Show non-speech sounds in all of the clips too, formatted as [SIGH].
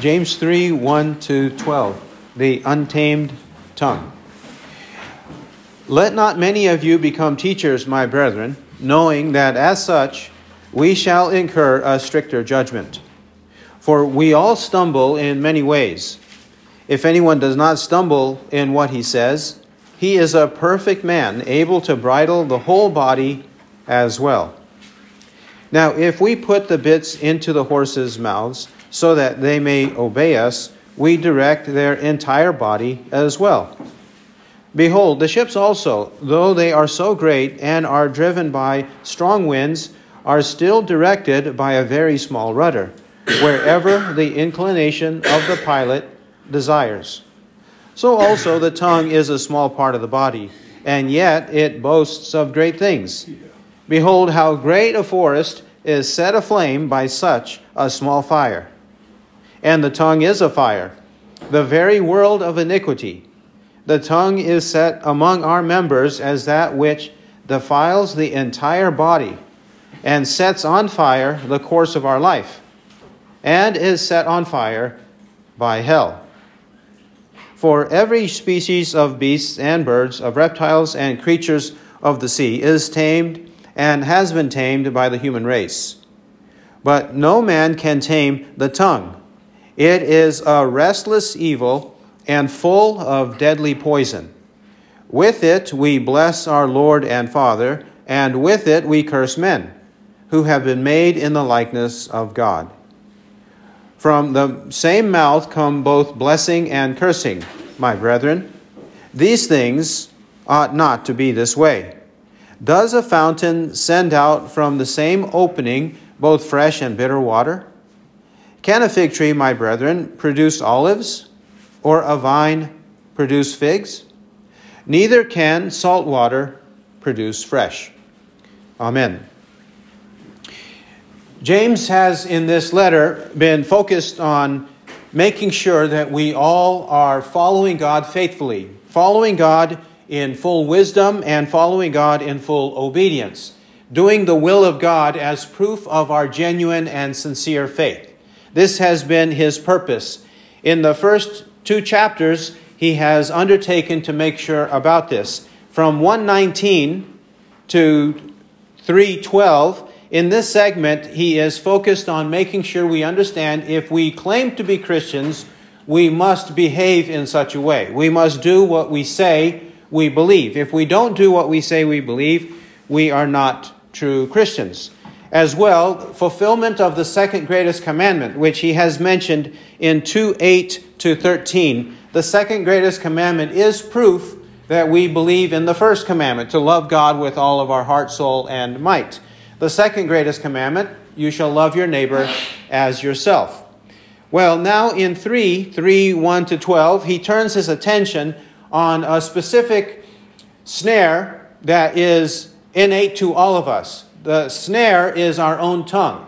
James 3 1 to 12, the untamed tongue. Let not many of you become teachers, my brethren, knowing that as such we shall incur a stricter judgment. For we all stumble in many ways. If anyone does not stumble in what he says, he is a perfect man, able to bridle the whole body as well. Now, if we put the bits into the horses' mouths so that they may obey us, we direct their entire body as well. Behold, the ships also, though they are so great and are driven by strong winds, are still directed by a very small rudder, wherever the inclination of the pilot desires. So also the tongue is a small part of the body, and yet it boasts of great things. Behold, how great a forest is set aflame by such a small fire. And the tongue is a fire, the very world of iniquity. The tongue is set among our members as that which defiles the entire body and sets on fire the course of our life, and is set on fire by hell. For every species of beasts and birds, of reptiles and creatures of the sea is tamed and has been tamed by the human race. But no man can tame the tongue. It is a restless evil and full of deadly poison. With it we bless our Lord and Father, and with it we curse men, who have been made in the likeness of God. From the same mouth come both blessing and cursing, my brethren. These things ought not to be this way. Does a fountain send out from the same opening both fresh and bitter water? Can a fig tree, my brethren, produce olives, or a vine produce figs? Neither can salt water produce fresh. Amen. James has in this letter been focused on making sure that we all are following God faithfully, following God in full wisdom and following God in full obedience, doing the will of God as proof of our genuine and sincere faith. This has been his purpose. In the first two chapters, he has undertaken to make sure about this. From 119 to 312, in this segment, he is focused on making sure we understand if we claim to be Christians, we must behave in such a way. We must do what we say we believe. If we don't do what we say we believe, we are not true Christians. As well, fulfillment of the second greatest commandment, which he has mentioned in 2 8 to 13. The second greatest commandment is proof that we believe in the first commandment to love God with all of our heart, soul, and might. The second greatest commandment, you shall love your neighbor as yourself. Well, now in 3, 3, 1 to 12, he turns his attention on a specific snare that is innate to all of us. The snare is our own tongue.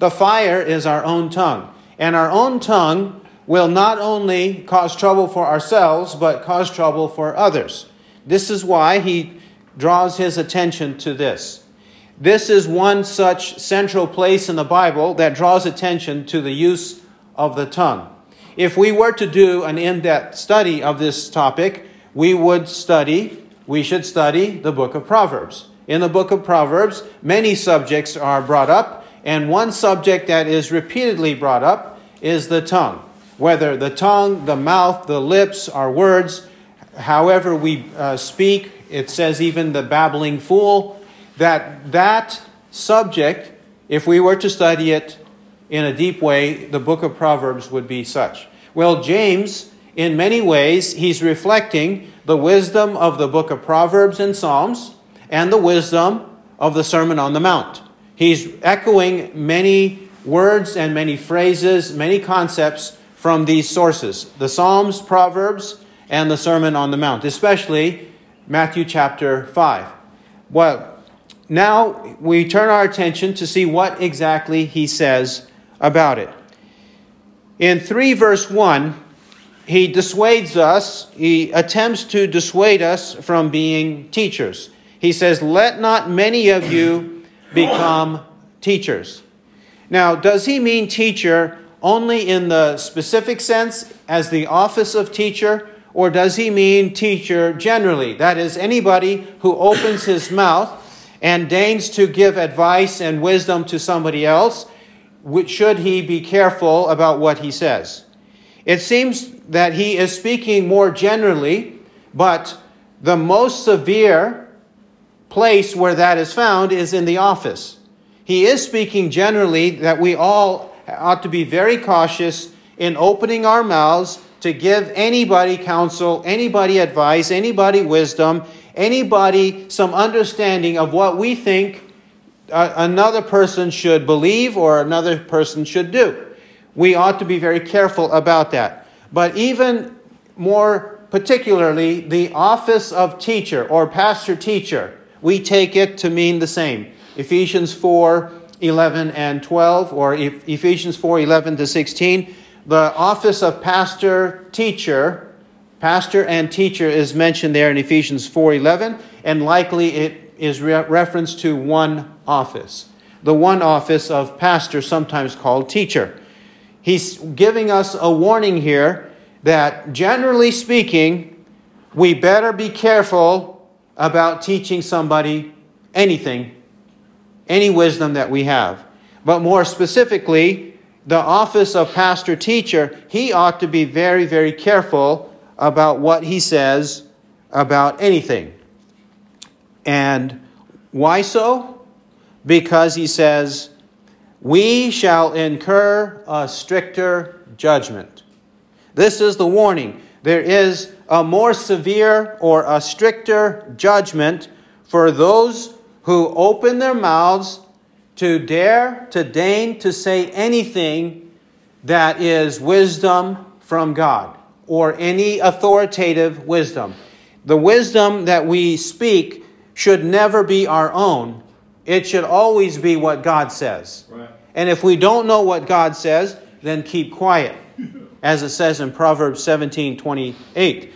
The fire is our own tongue. And our own tongue will not only cause trouble for ourselves, but cause trouble for others. This is why he draws his attention to this. This is one such central place in the Bible that draws attention to the use of the tongue. If we were to do an in depth study of this topic, we would study, we should study the book of Proverbs. In the book of Proverbs, many subjects are brought up, and one subject that is repeatedly brought up is the tongue. Whether the tongue, the mouth, the lips, our words, however we uh, speak, it says even the babbling fool that that subject, if we were to study it in a deep way, the book of Proverbs would be such. Well, James, in many ways, he's reflecting the wisdom of the book of Proverbs and Psalms and the wisdom of the Sermon on the Mount. He's echoing many words and many phrases, many concepts from these sources the Psalms, Proverbs, and the Sermon on the Mount, especially Matthew chapter 5. Well, now we turn our attention to see what exactly he says about it. In 3 verse 1, he dissuades us, he attempts to dissuade us from being teachers. He says, Let not many of you become teachers. Now, does he mean teacher only in the specific sense as the office of teacher, or does he mean teacher generally? That is, anybody who opens his mouth and deigns to give advice and wisdom to somebody else, should he be careful about what he says? It seems that he is speaking more generally, but the most severe place where that is found is in the office. He is speaking generally that we all ought to be very cautious in opening our mouths to give anybody counsel, anybody advice, anybody wisdom, anybody some understanding of what we think uh, another person should believe or another person should do. We ought to be very careful about that. But even more particularly, the office of teacher or pastor teacher, we take it to mean the same. Ephesians 4 11 and 12, or Ephesians 4 11 to 16. The office of pastor teacher, pastor and teacher is mentioned there in Ephesians 4 11, and likely it is re- reference to one office. The one office of pastor, sometimes called teacher. He's giving us a warning here that generally speaking, we better be careful about teaching somebody anything, any wisdom that we have. But more specifically, the office of pastor teacher, he ought to be very, very careful about what he says about anything. And why so? Because he says, We shall incur a stricter judgment. This is the warning. There is a more severe or a stricter judgment for those who open their mouths to dare, to deign to say anything that is wisdom from God or any authoritative wisdom. The wisdom that we speak should never be our own. It should always be what God says. Right. And if we don't know what God says, then keep quiet, as it says in Proverbs 17 28.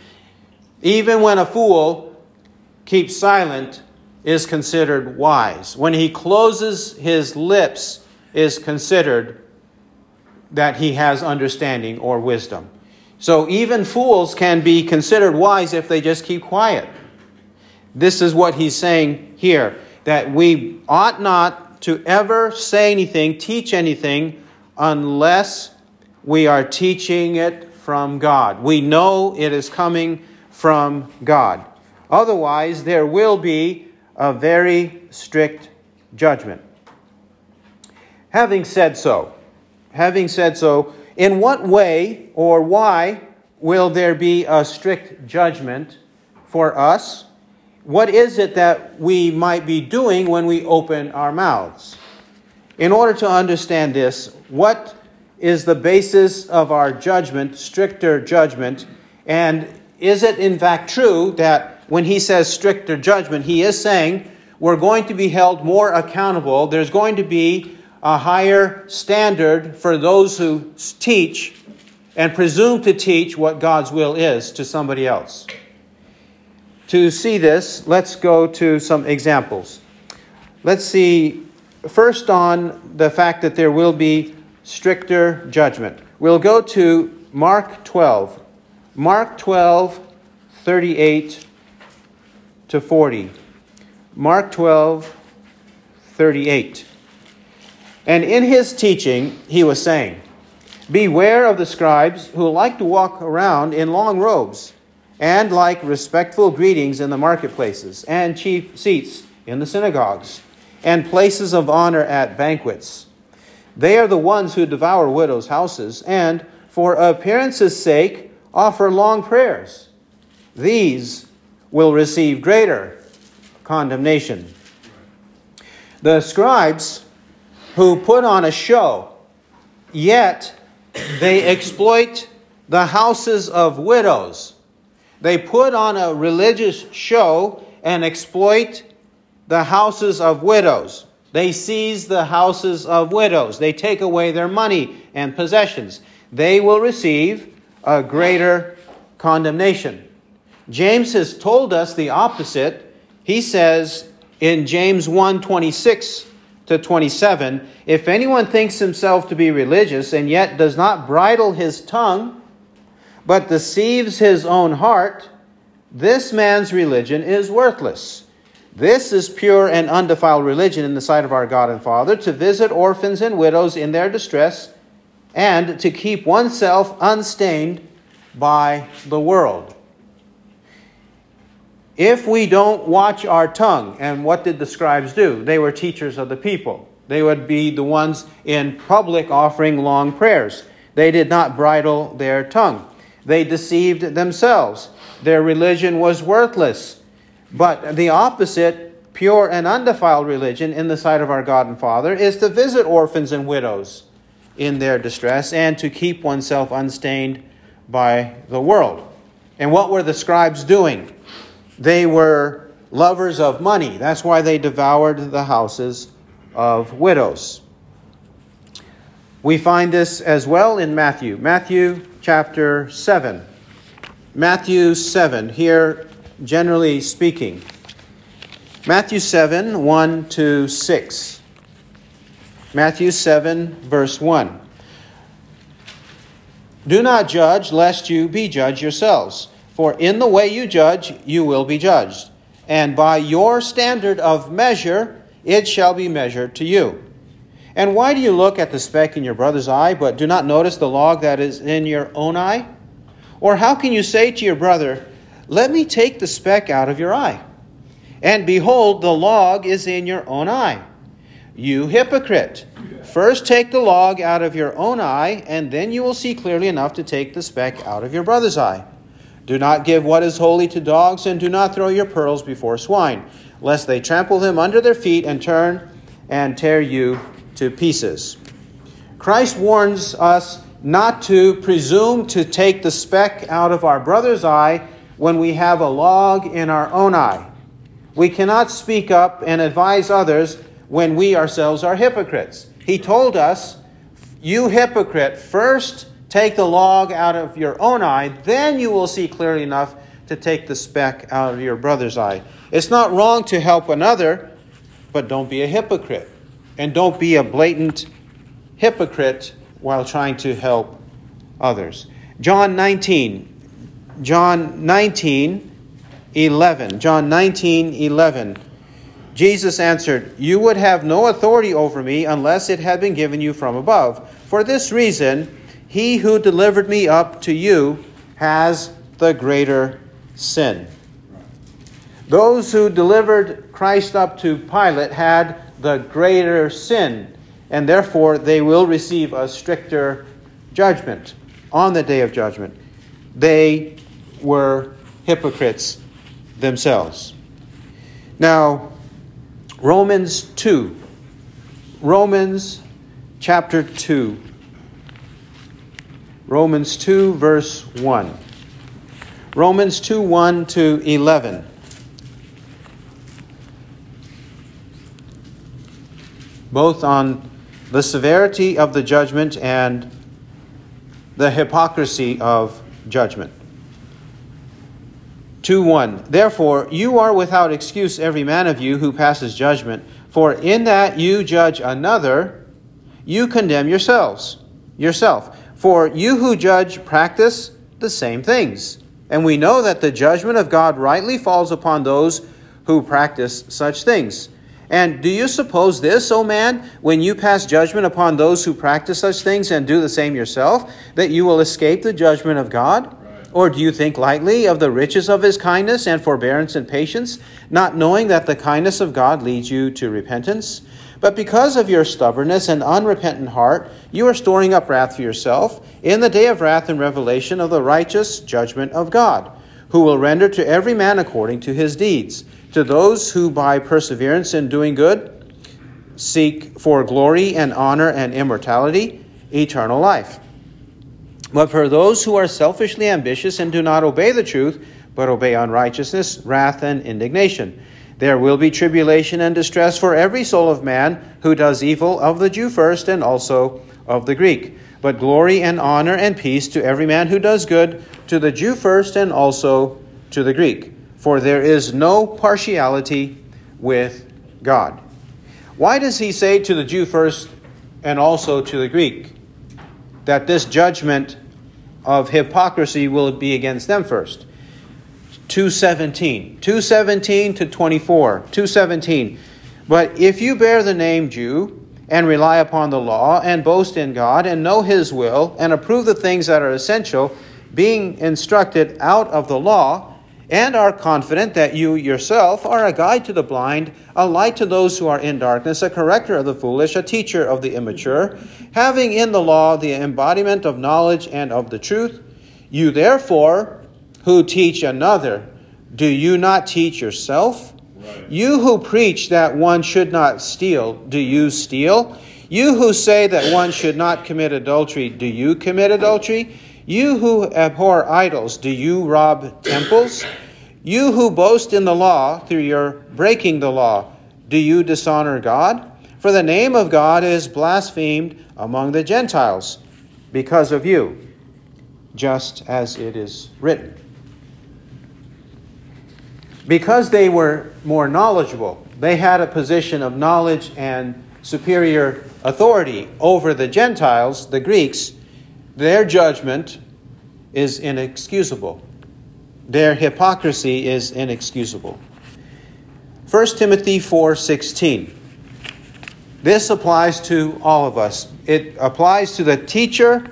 Even when a fool keeps silent, is considered wise. When he closes his lips, is considered that he has understanding or wisdom. So even fools can be considered wise if they just keep quiet. This is what he's saying here that we ought not to ever say anything, teach anything, unless we are teaching it from God. We know it is coming from God. Otherwise, there will be a very strict judgment. Having said so, having said so, in what way or why will there be a strict judgment for us? what is it that we might be doing when we open our mouths? In order to understand this, what is the basis of our judgment, stricter judgment? And is it in fact true that when he says stricter judgment, he is saying we're going to be held more accountable? There's going to be a higher standard for those who teach and presume to teach what God's will is to somebody else. To see this, let's go to some examples. Let's see first on the fact that there will be stricter judgment. We'll go to Mark 12. Mark 12, 38 to 40. Mark 12, 38. And in his teaching, he was saying, Beware of the scribes who like to walk around in long robes and like respectful greetings in the marketplaces, and chief seats in the synagogues, and places of honor at banquets. They are the ones who devour widows' houses, and, for appearance's sake, offer long prayers. These will receive greater condemnation. The scribes who put on a show, yet they exploit the houses of widows they put on a religious show and exploit the houses of widows. They seize the houses of widows. They take away their money and possessions. They will receive a greater condemnation. James has told us the opposite. He says in James 1:26 to 27 If anyone thinks himself to be religious and yet does not bridle his tongue, but deceives his own heart, this man's religion is worthless. This is pure and undefiled religion in the sight of our God and Father to visit orphans and widows in their distress and to keep oneself unstained by the world. If we don't watch our tongue, and what did the scribes do? They were teachers of the people. They would be the ones in public offering long prayers. They did not bridle their tongue. They deceived themselves. Their religion was worthless. But the opposite, pure and undefiled religion in the sight of our God and Father, is to visit orphans and widows in their distress and to keep oneself unstained by the world. And what were the scribes doing? They were lovers of money. That's why they devoured the houses of widows. We find this as well in Matthew. Matthew chapter 7. Matthew 7, here generally speaking. Matthew 7, 1 to 6. Matthew 7, verse 1. Do not judge, lest you be judged yourselves. For in the way you judge, you will be judged. And by your standard of measure, it shall be measured to you. And why do you look at the speck in your brother's eye, but do not notice the log that is in your own eye? Or how can you say to your brother, Let me take the speck out of your eye? And behold, the log is in your own eye. You hypocrite! First take the log out of your own eye, and then you will see clearly enough to take the speck out of your brother's eye. Do not give what is holy to dogs, and do not throw your pearls before swine, lest they trample them under their feet and turn and tear you to pieces. Christ warns us not to presume to take the speck out of our brother's eye when we have a log in our own eye. We cannot speak up and advise others when we ourselves are hypocrites. He told us, You hypocrite, first take the log out of your own eye, then you will see clearly enough to take the speck out of your brother's eye. It's not wrong to help another, but don't be a hypocrite. And don't be a blatant hypocrite while trying to help others. John 19. John 19, 11. John 19, 11. Jesus answered, You would have no authority over me unless it had been given you from above. For this reason, he who delivered me up to you has the greater sin. Those who delivered Christ up to Pilate had the greater sin, and therefore they will receive a stricter judgment on the day of judgment. They were hypocrites themselves. Now, Romans 2. Romans chapter 2. Romans 2, verse 1. Romans 2, 1 to 11. Both on the severity of the judgment and the hypocrisy of judgment. 2 1. Therefore, you are without excuse, every man of you who passes judgment, for in that you judge another, you condemn yourselves, yourself. For you who judge practice the same things. And we know that the judgment of God rightly falls upon those who practice such things. And do you suppose this, O man, when you pass judgment upon those who practice such things and do the same yourself, that you will escape the judgment of God? Or do you think lightly of the riches of his kindness and forbearance and patience, not knowing that the kindness of God leads you to repentance? But because of your stubbornness and unrepentant heart, you are storing up wrath for yourself in the day of wrath and revelation of the righteous judgment of God, who will render to every man according to his deeds. To those who by perseverance in doing good seek for glory and honor and immortality, eternal life. But for those who are selfishly ambitious and do not obey the truth, but obey unrighteousness, wrath, and indignation, there will be tribulation and distress for every soul of man who does evil, of the Jew first, and also of the Greek. But glory and honor and peace to every man who does good, to the Jew first, and also to the Greek. For there is no partiality with God. Why does he say to the Jew first and also to the Greek that this judgment of hypocrisy will it be against them first? 217. 217 to 24. 217. But if you bear the name Jew, and rely upon the law, and boast in God, and know His will, and approve the things that are essential, being instructed out of the law, and are confident that you yourself are a guide to the blind, a light to those who are in darkness, a corrector of the foolish, a teacher of the immature, having in the law the embodiment of knowledge and of the truth. You therefore, who teach another, do you not teach yourself? Right. You who preach that one should not steal, do you steal? You who say that one should not commit adultery, do you commit adultery? You who abhor idols, do you rob temples? You who boast in the law through your breaking the law, do you dishonor God? For the name of God is blasphemed among the Gentiles because of you, just as it is written. Because they were more knowledgeable, they had a position of knowledge and superior authority over the Gentiles, the Greeks, their judgment is inexcusable. Their hypocrisy is inexcusable. 1 Timothy 4:16. This applies to all of us. It applies to the teacher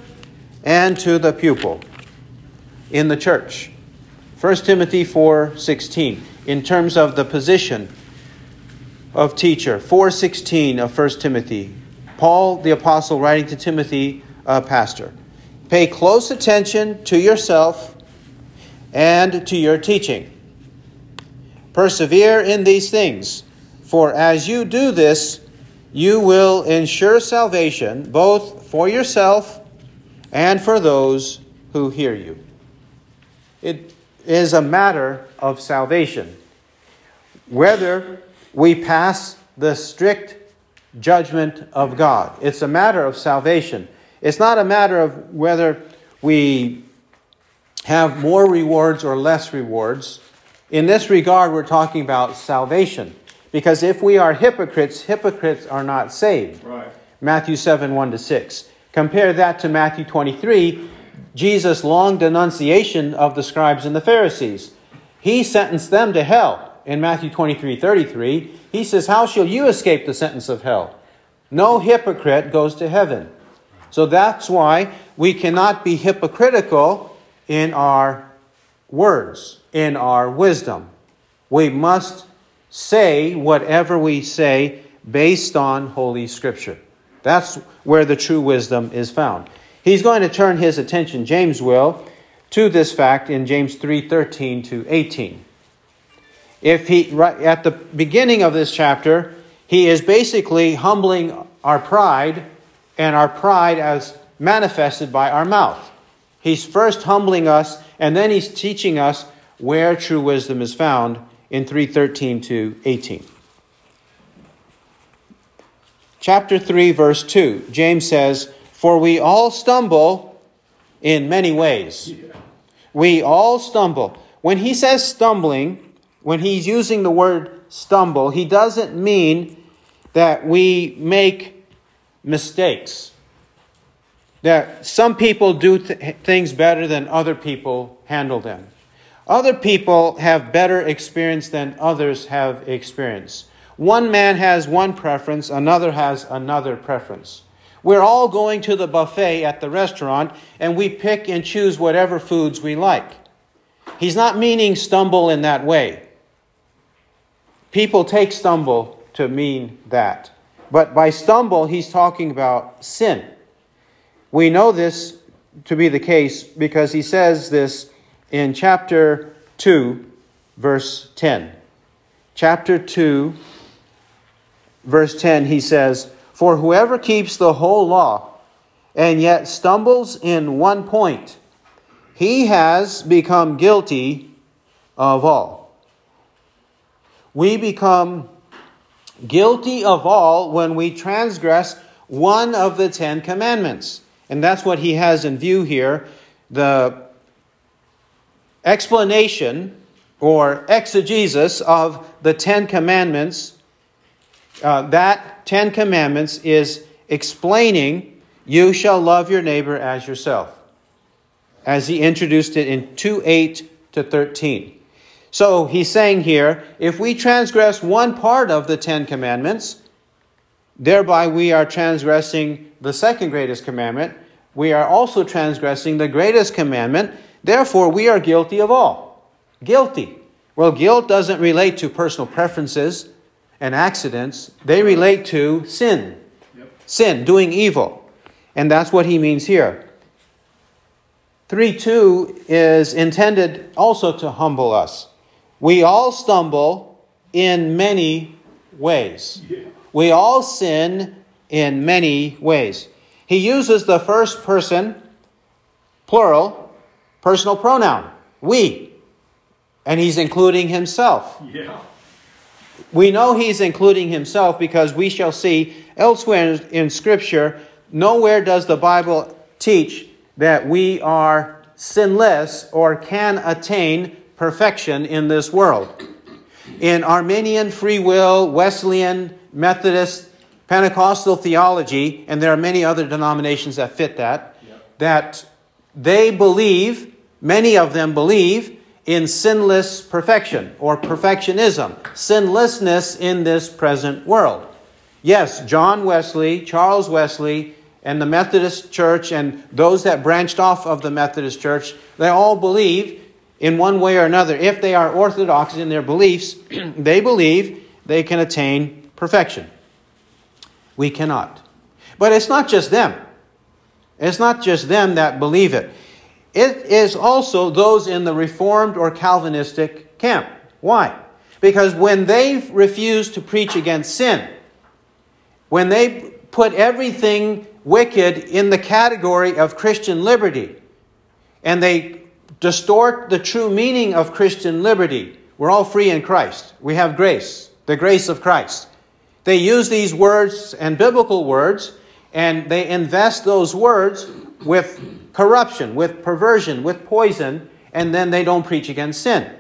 and to the pupil in the church. 1 Timothy 4:16 in terms of the position of teacher. 4:16 of 1 Timothy. Paul the apostle writing to Timothy, a pastor. Pay close attention to yourself and to your teaching. Persevere in these things, for as you do this, you will ensure salvation both for yourself and for those who hear you. It is a matter of salvation. Whether we pass the strict judgment of God, it's a matter of salvation. It's not a matter of whether we have more rewards or less rewards. In this regard, we're talking about salvation. Because if we are hypocrites, hypocrites are not saved. Right. Matthew 7 1 to 6. Compare that to Matthew 23, Jesus' long denunciation of the scribes and the Pharisees. He sentenced them to hell in Matthew 23 33. He says, How shall you escape the sentence of hell? No hypocrite goes to heaven. So that's why we cannot be hypocritical in our words, in our wisdom. We must say whatever we say based on Holy Scripture. That's where the true wisdom is found. He's going to turn his attention, James will, to this fact in James 3:13 to 18. If he right at the beginning of this chapter, he is basically humbling our pride and our pride as manifested by our mouth. He's first humbling us, and then he's teaching us where true wisdom is found in 313 to 18. Chapter 3, verse 2, James says, For we all stumble in many ways. We all stumble. When he says stumbling, when he's using the word stumble, he doesn't mean that we make mistakes. That some people do th- things better than other people handle them. Other people have better experience than others have experience. One man has one preference, another has another preference. We're all going to the buffet at the restaurant and we pick and choose whatever foods we like. He's not meaning stumble in that way. People take stumble to mean that. But by stumble, he's talking about sin. We know this to be the case because he says this in chapter 2, verse 10. Chapter 2, verse 10, he says, For whoever keeps the whole law and yet stumbles in one point, he has become guilty of all. We become guilty of all when we transgress one of the Ten Commandments. And that's what he has in view here. The explanation or exegesis of the Ten Commandments uh, that Ten Commandments is explaining you shall love your neighbor as yourself, as he introduced it in 2 8 to 13. So he's saying here if we transgress one part of the Ten Commandments, thereby we are transgressing the second greatest commandment. We are also transgressing the greatest commandment. Therefore, we are guilty of all. Guilty. Well, guilt doesn't relate to personal preferences and accidents, they relate to sin. Yep. Sin, doing evil. And that's what he means here. 3 2 is intended also to humble us. We all stumble in many ways. We all sin in many ways. He uses the first person, plural, personal pronoun, we. And he's including himself. Yeah. We know he's including himself because we shall see elsewhere in Scripture, nowhere does the Bible teach that we are sinless or can attain perfection in this world. In Arminian free will, Wesleyan, Methodist, Pentecostal theology, and there are many other denominations that fit that, yep. that they believe, many of them believe, in sinless perfection or perfectionism, sinlessness in this present world. Yes, John Wesley, Charles Wesley, and the Methodist Church and those that branched off of the Methodist Church, they all believe in one way or another, if they are orthodox in their beliefs, [CLEARS THROAT] they believe they can attain perfection. We cannot. But it's not just them. It's not just them that believe it. It is also those in the Reformed or Calvinistic camp. Why? Because when they refuse to preach against sin, when they put everything wicked in the category of Christian liberty, and they distort the true meaning of Christian liberty. We're all free in Christ. We have grace, the grace of Christ. They use these words and biblical words, and they invest those words with corruption, with perversion, with poison, and then they don't preach against sin.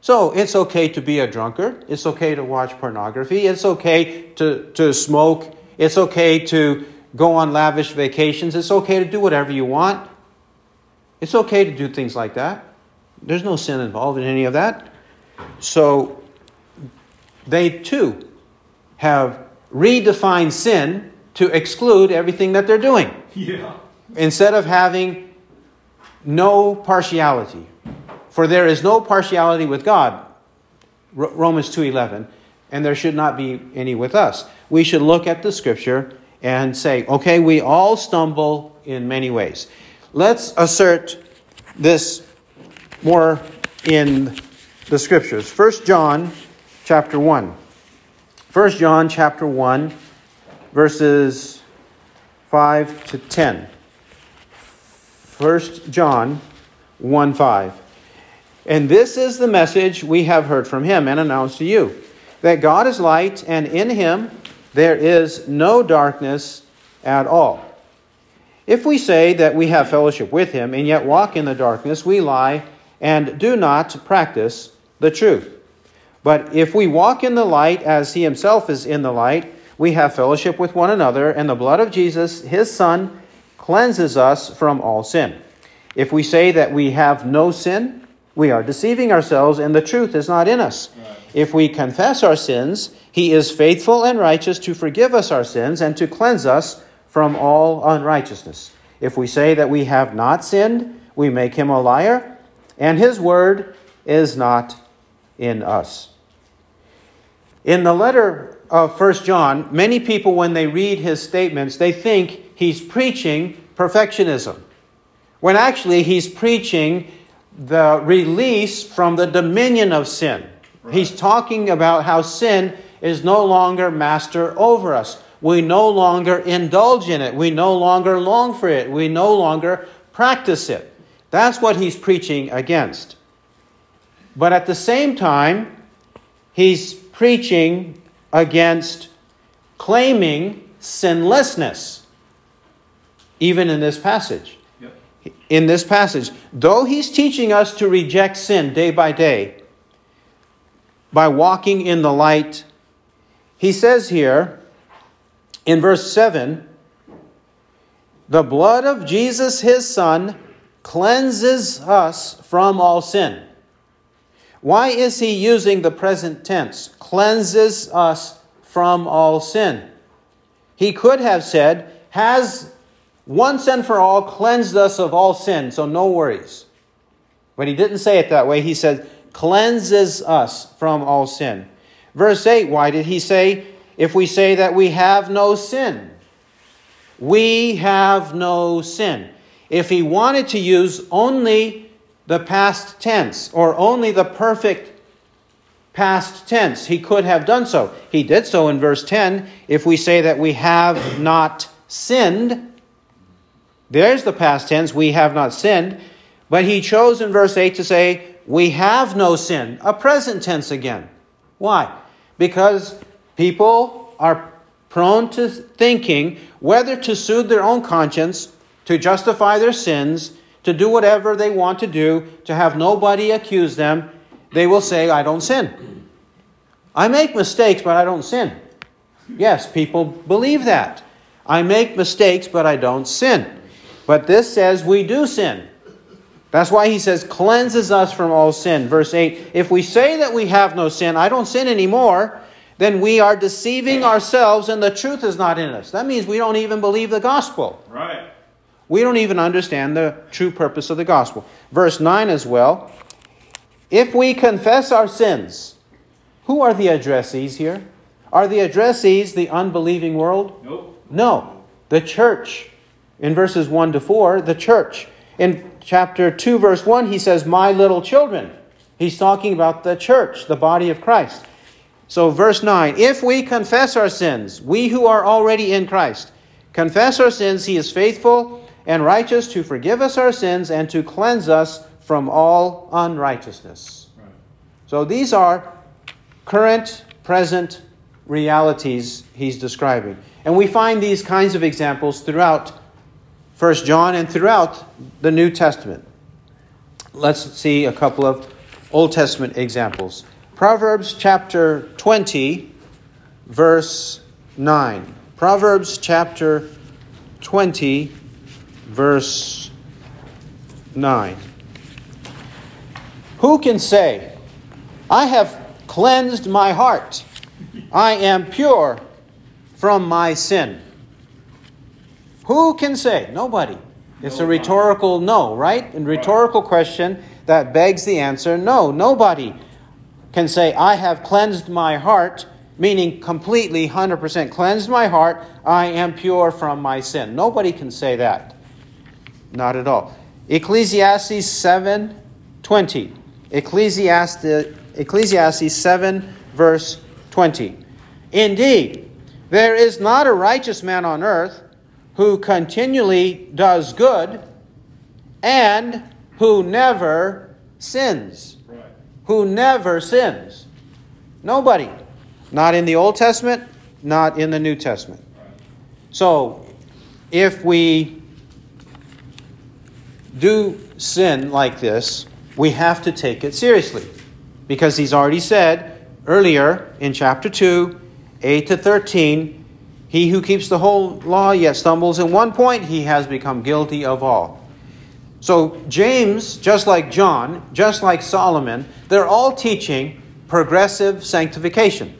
So it's okay to be a drunkard. It's okay to watch pornography. It's okay to, to smoke. It's okay to go on lavish vacations. It's okay to do whatever you want. It's okay to do things like that. There's no sin involved in any of that. So they too have redefined sin to exclude everything that they're doing. Yeah. Instead of having no partiality. For there is no partiality with God. Romans 2:11, and there should not be any with us. We should look at the scripture and say, okay, we all stumble in many ways. Let's assert this more in the scriptures. 1 John chapter 1. 1 John chapter 1 verses 5 to 10. 1 John 1 5. And this is the message we have heard from him and announced to you that God is light, and in him there is no darkness at all. If we say that we have fellowship with him and yet walk in the darkness, we lie and do not practice the truth. But if we walk in the light as he himself is in the light, we have fellowship with one another, and the blood of Jesus, his Son, cleanses us from all sin. If we say that we have no sin, we are deceiving ourselves, and the truth is not in us. Right. If we confess our sins, he is faithful and righteous to forgive us our sins and to cleanse us from all unrighteousness. If we say that we have not sinned, we make him a liar, and his word is not in us. In the letter of 1 John, many people, when they read his statements, they think he's preaching perfectionism, when actually he's preaching the release from the dominion of sin. Right. He's talking about how sin is no longer master over us we no longer indulge in it. We no longer long for it. We no longer practice it. That's what he's preaching against. But at the same time, he's preaching against claiming sinlessness, even in this passage. Yep. In this passage, though he's teaching us to reject sin day by day by walking in the light He says here in verse 7 the blood of Jesus, his Son, cleanses us from all sin. Why is he using the present tense? Cleanses us from all sin. He could have said, has once and for all cleansed us of all sin, so no worries. But he didn't say it that way. He said, cleanses us from all sin. Verse 8, why did he say, if we say that we have no sin? We have no sin. If he wanted to use only the past tense or only the perfect past tense, he could have done so. He did so in verse 10. If we say that we have not sinned, there's the past tense, we have not sinned. But he chose in verse 8 to say, we have no sin, a present tense again. Why? Because people are prone to thinking whether to soothe their own conscience, to justify their sins, to do whatever they want to do, to have nobody accuse them, they will say, I don't sin. I make mistakes, but I don't sin. Yes, people believe that. I make mistakes, but I don't sin. But this says we do sin. That's why he says, cleanses us from all sin. Verse 8 If we say that we have no sin, I don't sin anymore, then we are deceiving ourselves and the truth is not in us. That means we don't even believe the gospel. Right. We don't even understand the true purpose of the gospel. Verse 9 as well. If we confess our sins, who are the addressees here? Are the addressees the unbelieving world? Nope. No. The church. In verses 1 to 4, the church. In chapter 2, verse 1, he says, My little children. He's talking about the church, the body of Christ. So, verse 9 If we confess our sins, we who are already in Christ, confess our sins, he is faithful and righteous to forgive us our sins and to cleanse us from all unrighteousness. Right. So, these are current, present realities he's describing. And we find these kinds of examples throughout 1 John and throughout the New Testament. Let's see a couple of Old Testament examples. Proverbs chapter 20, verse 9. Proverbs chapter 20, verse 9. Who can say, I have cleansed my heart, I am pure from my sin? Who can say? Nobody. It's a rhetorical no, right? A rhetorical question that begs the answer no. Nobody can say, I have cleansed my heart, meaning completely, 100% cleansed my heart. I am pure from my sin. Nobody can say that. Not at all. Ecclesiastes 7 20. Ecclesiastes, Ecclesiastes 7, verse 20. Indeed, there is not a righteous man on earth who continually does good and who never sins. Who never sins. Nobody. Not in the Old Testament, not in the New Testament. So, if we do sin like this, we have to take it seriously. Because he's already said earlier in chapter 2, 8 to 13, he who keeps the whole law yet stumbles in one point, he has become guilty of all. So, James, just like John, just like Solomon, they're all teaching progressive sanctification.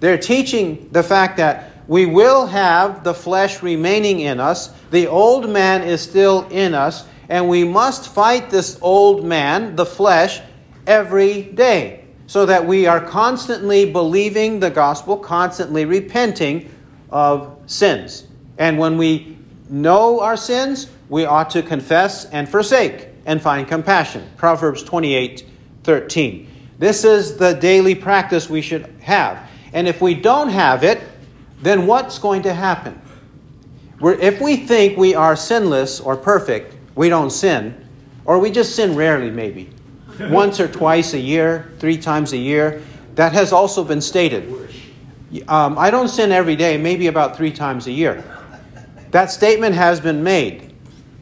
They're teaching the fact that we will have the flesh remaining in us, the old man is still in us, and we must fight this old man, the flesh, every day so that we are constantly believing the gospel, constantly repenting of sins. And when we know our sins, we ought to confess and forsake and find compassion. Proverbs 28 13. This is the daily practice we should have. And if we don't have it, then what's going to happen? We're, if we think we are sinless or perfect, we don't sin, or we just sin rarely, maybe [LAUGHS] once or twice a year, three times a year, that has also been stated. Um, I don't sin every day, maybe about three times a year. That statement has been made.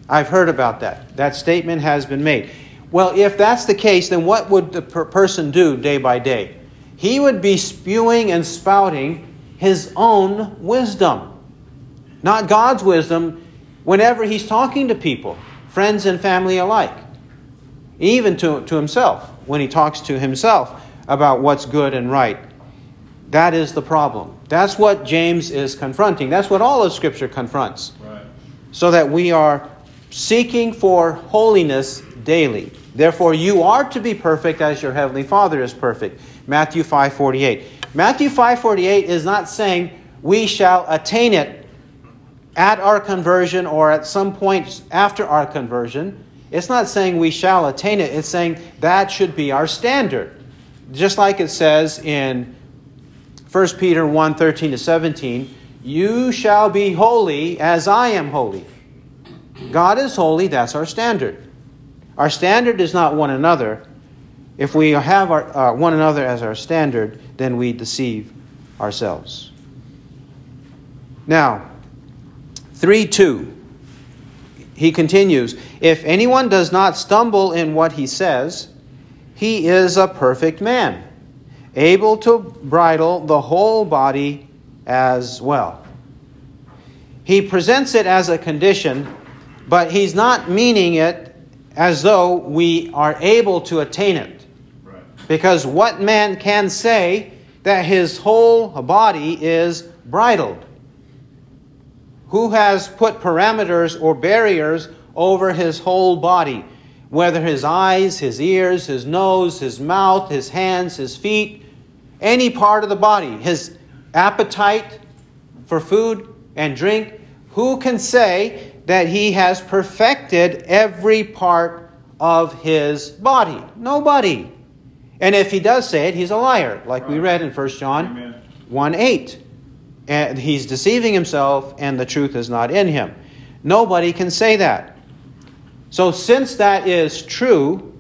I've heard about that. That statement has been made. Well, if that's the case, then what would the per- person do day by day? He would be spewing and spouting his own wisdom, not God's wisdom, whenever he's talking to people, friends and family alike, even to, to himself, when he talks to himself about what's good and right. That is the problem. That's what James is confronting. That's what all of Scripture confronts. Right. So that we are seeking for holiness daily. Therefore, you are to be perfect as your heavenly Father is perfect. Matthew 5:48. Matthew 5:48 is not saying we shall attain it at our conversion or at some point after our conversion. It's not saying we shall attain it. It's saying that should be our standard. Just like it says in 1 Peter 1 13 to 17, you shall be holy as I am holy. God is holy, that's our standard. Our standard is not one another. If we have our, uh, one another as our standard, then we deceive ourselves. Now, 3 2. He continues If anyone does not stumble in what he says, he is a perfect man able to bridle the whole body as well. He presents it as a condition, but he's not meaning it as though we are able to attain it. Right. Because what man can say that his whole body is bridled? Who has put parameters or barriers over his whole body? Whether his eyes, his ears, his nose, his mouth, his hands, his feet, any part of the body, his appetite for food and drink, who can say that he has perfected every part of his body? Nobody. And if he does say it, he's a liar, like right. we read in 1 John Amen. 1 8. And he's deceiving himself, and the truth is not in him. Nobody can say that. So, since that is true,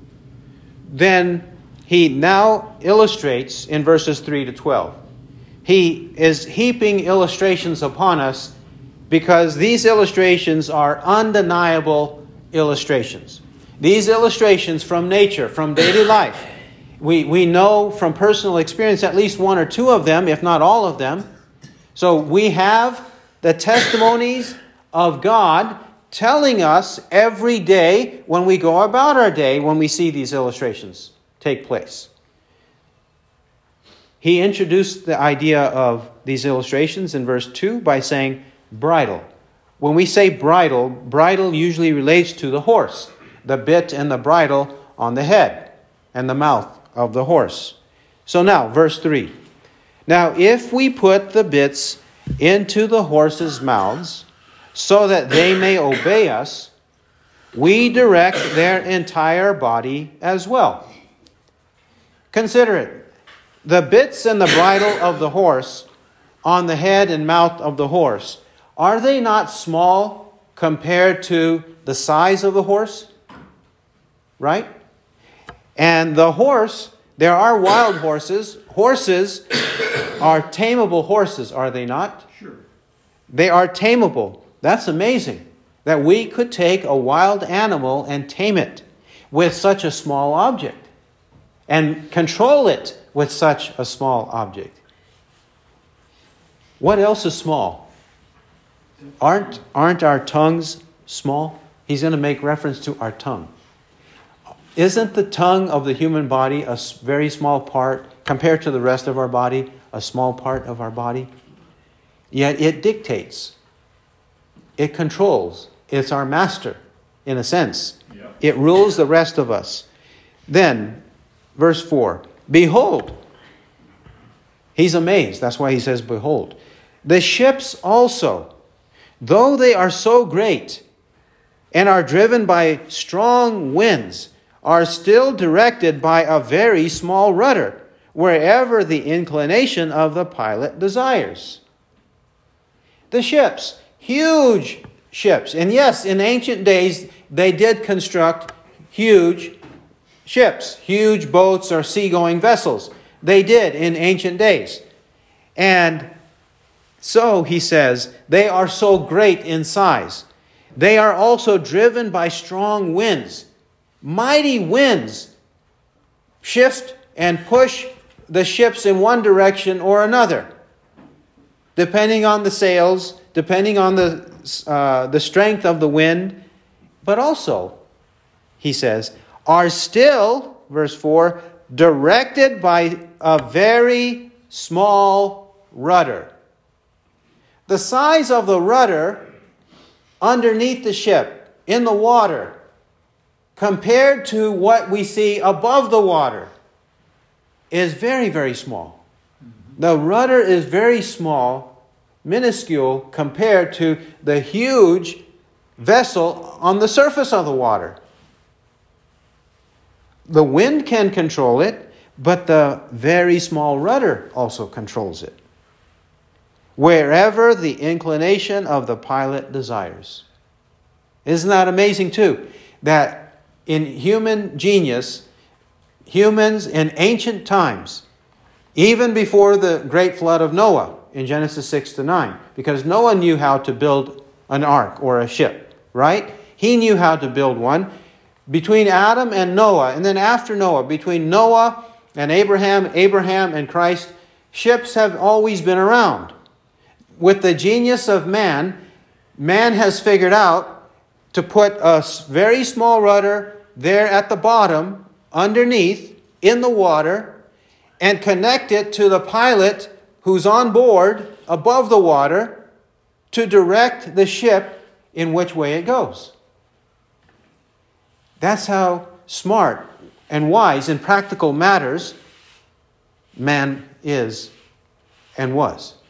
then he now illustrates in verses 3 to 12. He is heaping illustrations upon us because these illustrations are undeniable illustrations. These illustrations from nature, from daily life, we, we know from personal experience at least one or two of them, if not all of them. So we have the testimonies of God telling us every day when we go about our day when we see these illustrations take place. He introduced the idea of these illustrations in verse 2 by saying bridle. When we say bridle, bridle usually relates to the horse, the bit and the bridle on the head and the mouth of the horse. So now, verse 3. Now, if we put the bits into the horses' mouths so that they may obey us, we direct their entire body as well. Consider it. The bits and the bridle of the horse on the head and mouth of the horse, are they not small compared to the size of the horse? Right? And the horse, there are wild horses. Horses are tameable horses, are they not? Sure. They are tameable. That's amazing that we could take a wild animal and tame it with such a small object and control it with such a small object. What else is small? Aren't, aren't our tongues small? He's going to make reference to our tongue. Isn't the tongue of the human body a very small part, compared to the rest of our body, a small part of our body? Yet it dictates, it controls, it's our master, in a sense. It rules the rest of us. Then, Verse 4 Behold, he's amazed. That's why he says, Behold. The ships also, though they are so great and are driven by strong winds, are still directed by a very small rudder, wherever the inclination of the pilot desires. The ships, huge ships. And yes, in ancient days, they did construct huge ships, huge boats, or seagoing vessels. They did in ancient days. And so, he says, they are so great in size. They are also driven by strong winds. Mighty winds shift and push the ships in one direction or another. depending on the sails, depending on the, uh, the strength of the wind, but also, he says, are still, verse 4, directed by a very small rudder. The size of the rudder underneath the ship, in the water, compared to what we see above the water, is very, very small. The rudder is very small, minuscule, compared to the huge vessel on the surface of the water. The wind can control it, but the very small rudder also controls it. Wherever the inclination of the pilot desires. Isn't that amazing, too? That in human genius, humans in ancient times, even before the great flood of Noah in Genesis 6 to 9, because Noah knew how to build an ark or a ship, right? He knew how to build one between Adam and Noah, and then after Noah, between Noah and Abraham, Abraham and Christ, ships have always been around. With the genius of man, man has figured out to put a very small rudder there at the bottom, underneath, in the water, and connect it to the pilot who's on board above the water to direct the ship in which way it goes. That's how smart and wise in practical matters man is and was.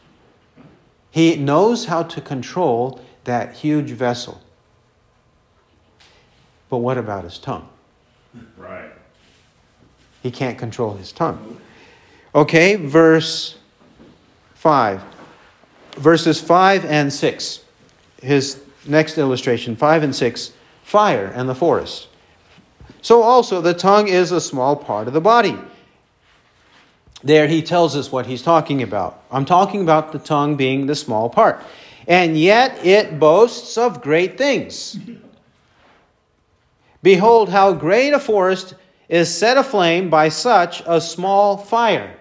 He knows how to control that huge vessel. But what about his tongue? Right. He can't control his tongue. Okay, verse 5. Verses 5 and 6. His next illustration, 5 and 6 fire and the forest. So also the tongue is a small part of the body. There he tells us what he's talking about. I'm talking about the tongue being the small part. And yet it boasts of great things. Behold, how great a forest is set aflame by such a small fire.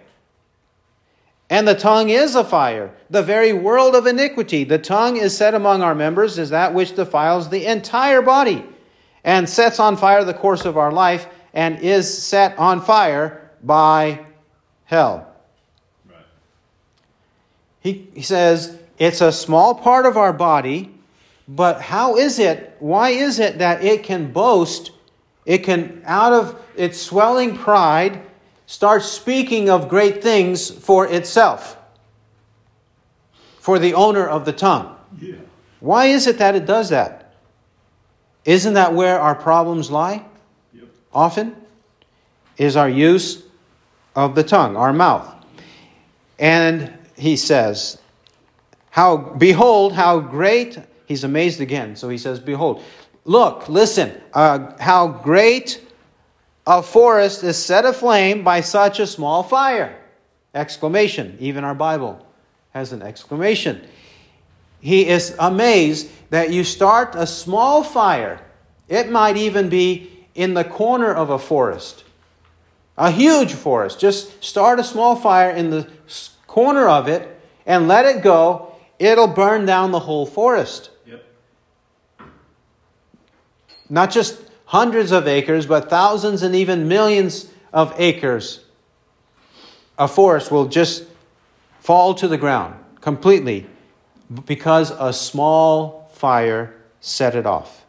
And the tongue is a fire, the very world of iniquity. The tongue is set among our members as that which defiles the entire body and sets on fire the course of our life and is set on fire by hell. Right. He, he says it's a small part of our body, but how is it, why is it that it can boast, it can, out of its swelling pride, start speaking of great things for itself, for the owner of the tongue? Yeah. Why is it that it does that? Isn't that where our problems lie? Yep. Often is our use of the tongue, our mouth. And he says, How behold, how great he's amazed again. So he says, Behold, look, listen, uh, how great a forest is set aflame by such a small fire. Exclamation. Even our Bible has an exclamation. He is amazed that you start a small fire. It might even be in the corner of a forest, a huge forest. Just start a small fire in the corner of it and let it go. It'll burn down the whole forest. Yep. Not just hundreds of acres, but thousands and even millions of acres. A forest will just fall to the ground completely because a small fire set it off.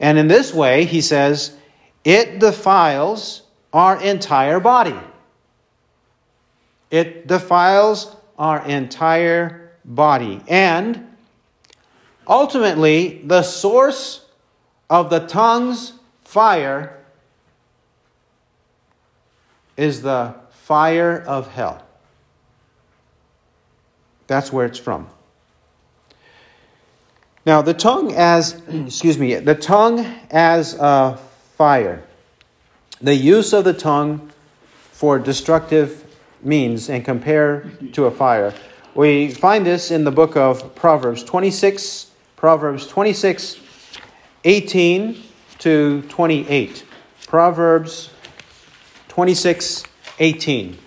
And in this way, he says, it defiles our entire body. It defiles our entire body. And ultimately, the source of the tongue's fire is the fire of hell. That's where it's from. Now, the tongue as, [CLEARS THROAT] excuse me, the tongue as a fire. The use of the tongue for destructive means and compare to a fire. We find this in the book of Proverbs 26, Proverbs 26, 18 to 28. Proverbs 26, 18.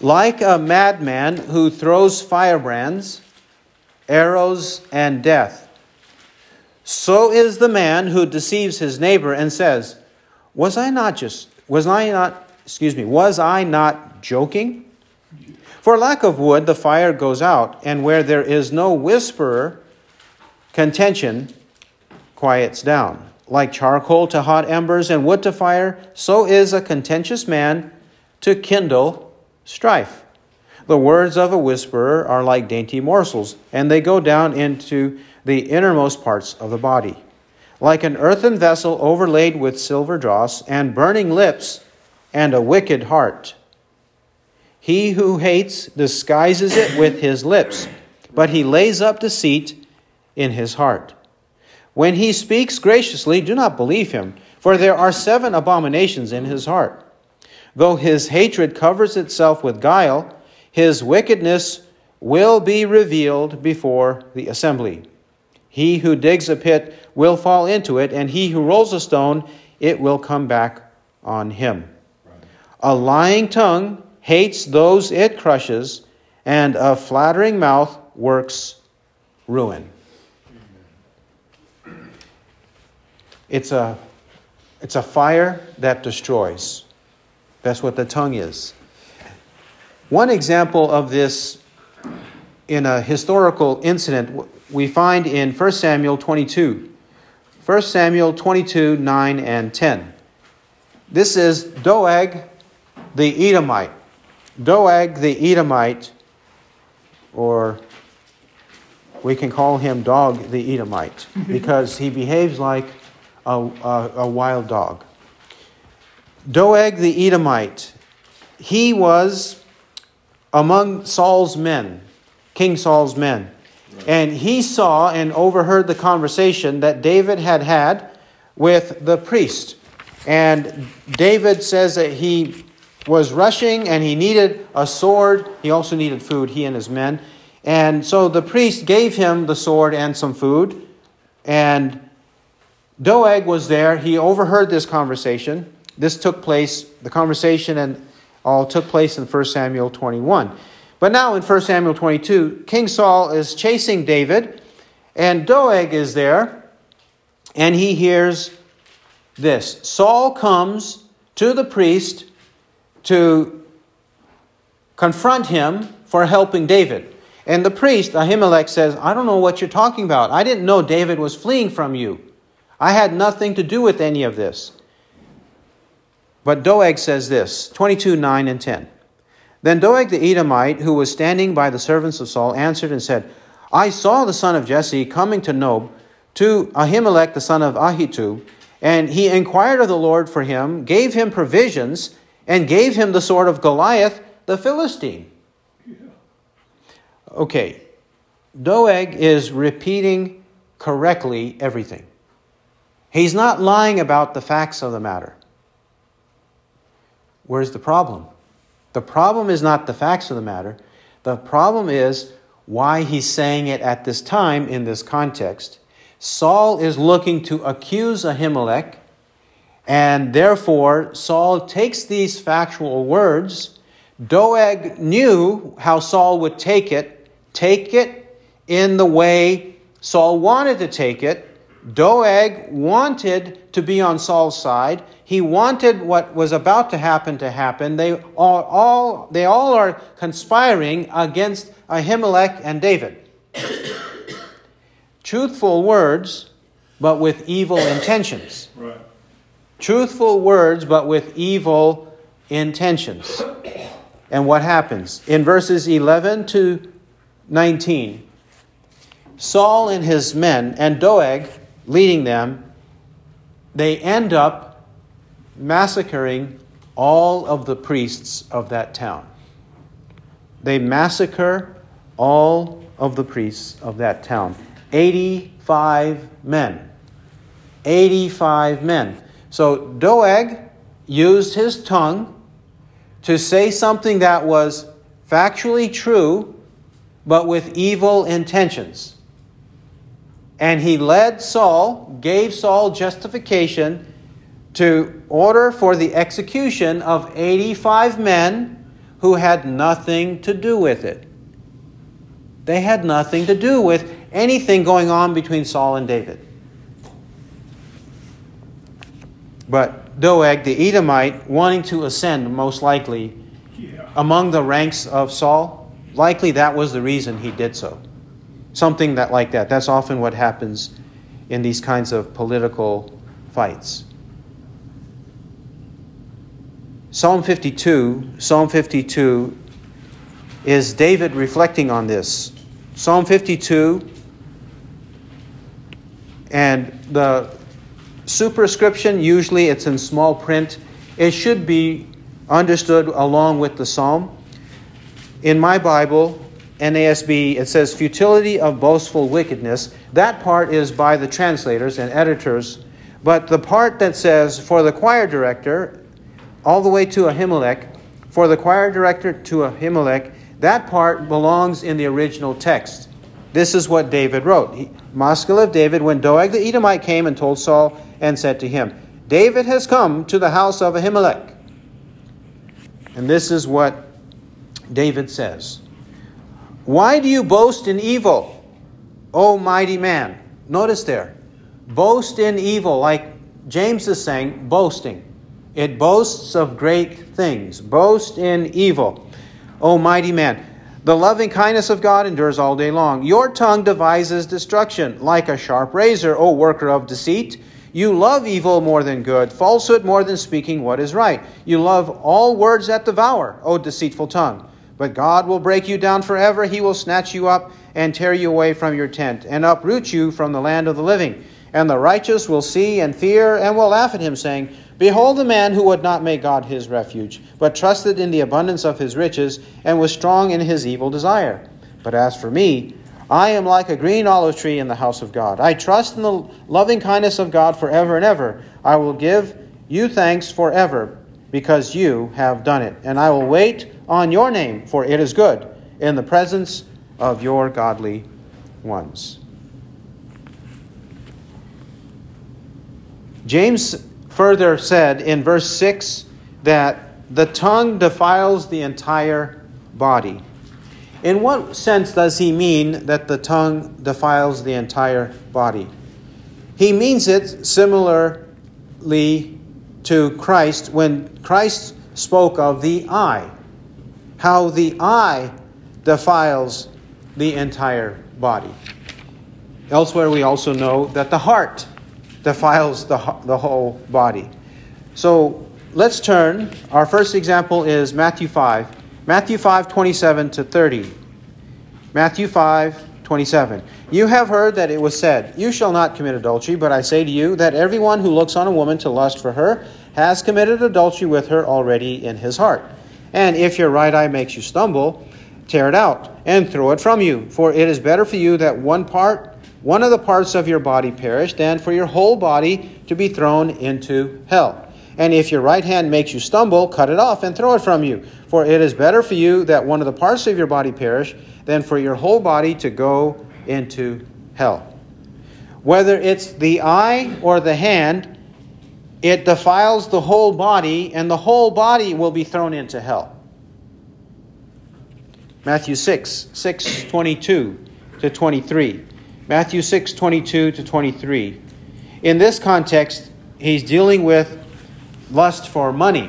Like a madman who throws firebrands, arrows, and death, so is the man who deceives his neighbor and says, Was I not just, was I not, excuse me, was I not joking? For lack of wood, the fire goes out, and where there is no whisperer, contention quiets down. Like charcoal to hot embers and wood to fire, so is a contentious man to kindle strife. The words of a whisperer are like dainty morsels, and they go down into the innermost parts of the body. Like an earthen vessel overlaid with silver dross, and burning lips, and a wicked heart. He who hates disguises it with his lips, but he lays up deceit in his heart. When he speaks graciously, do not believe him, for there are seven abominations in his heart. Though his hatred covers itself with guile, his wickedness will be revealed before the assembly. He who digs a pit will fall into it, and he who rolls a stone, it will come back on him. A lying tongue hates those it crushes, and a flattering mouth works ruin. It's a, it's a fire that destroys. That's what the tongue is. One example of this in a historical incident we find in 1 Samuel 22. 1 Samuel 22, 9 and 10. This is Doeg the Edomite. Doeg the Edomite, or we can call him Dog the Edomite, [LAUGHS] because he behaves like a, a, a wild dog. Doeg the Edomite, he was among Saul's men, King Saul's men. And he saw and overheard the conversation that David had had with the priest. And David says that he was rushing and he needed a sword. He also needed food, he and his men. And so the priest gave him the sword and some food. And Doeg was there. He overheard this conversation. This took place, the conversation and all took place in 1 Samuel 21. But now in 1 Samuel 22, King Saul is chasing David, and Doeg is there, and he hears this Saul comes to the priest to confront him for helping David. And the priest, Ahimelech, says, I don't know what you're talking about. I didn't know David was fleeing from you. I had nothing to do with any of this. But Doeg says this 22, 9, and 10. Then Doeg the Edomite, who was standing by the servants of Saul, answered and said, I saw the son of Jesse coming to Nob, to Ahimelech the son of Ahitub, and he inquired of the Lord for him, gave him provisions, and gave him the sword of Goliath the Philistine. Okay, Doeg is repeating correctly everything. He's not lying about the facts of the matter. Where's the problem? The problem is not the facts of the matter. The problem is why he's saying it at this time in this context. Saul is looking to accuse Ahimelech, and therefore Saul takes these factual words. Doeg knew how Saul would take it, take it in the way Saul wanted to take it. Doeg wanted to be on Saul's side. He wanted what was about to happen to happen. They all, all, they all are conspiring against Ahimelech and David. [COUGHS] Truthful words, but with evil intentions. Right. Truthful words, but with evil intentions. And what happens? In verses 11 to 19, Saul and his men, and Doeg leading them, they end up massacring all of the priests of that town. They massacre all of the priests of that town. 85 men. 85 men. So Doeg used his tongue to say something that was factually true, but with evil intentions. And he led Saul, gave Saul justification to order for the execution of 85 men who had nothing to do with it. They had nothing to do with anything going on between Saul and David. But Doeg, the Edomite, wanting to ascend, most likely, Yeah. among the ranks of Saul, likely that was the reason he did so. Something that like that. That's often what happens in these kinds of political fights. Psalm 52, Psalm 52 is David reflecting on this. Psalm 52 and the superscription usually it's in small print. It should be understood along with the psalm. In my Bible, NASB, it says futility of boastful wickedness. That part is by the translators and editors. But the part that says for the choir director, all the way to Ahimelech, for the choir director to Ahimelech, that part belongs in the original text. This is what David wrote. He, of David, when Doeg the Edomite came and told Saul and said to him, David has come to the house of Ahimelech. And this is what David says Why do you boast in evil, O mighty man? Notice there, boast in evil, like James is saying, boasting. It boasts of great things. Boast in evil, O mighty man. The loving kindness of God endures all day long. Your tongue devises destruction like a sharp razor, O worker of deceit. You love evil more than good, falsehood more than speaking what is right. You love all words that devour, O deceitful tongue. But God will break you down forever. He will snatch you up and tear you away from your tent and uproot you from the land of the living. And the righteous will see and fear and will laugh at him, saying, Behold the man who would not make God his refuge, but trusted in the abundance of his riches, and was strong in his evil desire. But as for me, I am like a green olive tree in the house of God. I trust in the loving kindness of God forever and ever. I will give you thanks forever, because you have done it. And I will wait on your name, for it is good, in the presence of your godly ones. James further said in verse 6 that the tongue defiles the entire body. In what sense does he mean that the tongue defiles the entire body? He means it similarly to Christ when Christ spoke of the eye, how the eye defiles the entire body. Elsewhere, we also know that the heart defiles the, the whole body. So let's turn. Our first example is Matthew 5. Matthew 5, 27 to 30. Matthew 5, 27. You have heard that it was said, You shall not commit adultery, but I say to you that everyone who looks on a woman to lust for her has committed adultery with her already in his heart. And if your right eye makes you stumble, tear it out and throw it from you. For it is better for you that one part, one of the parts of your body perish, than for your whole body to be thrown into hell. And if your right hand makes you stumble, cut it off and throw it from you. For it is better for you that one of the parts of your body perish than for your whole body to go into hell. Whether it's the eye or the hand, it defiles the whole body, and the whole body will be thrown into hell. Matthew 6, 6, 22 to 23. Matthew 6, 22 to 23. In this context, he's dealing with lust for money.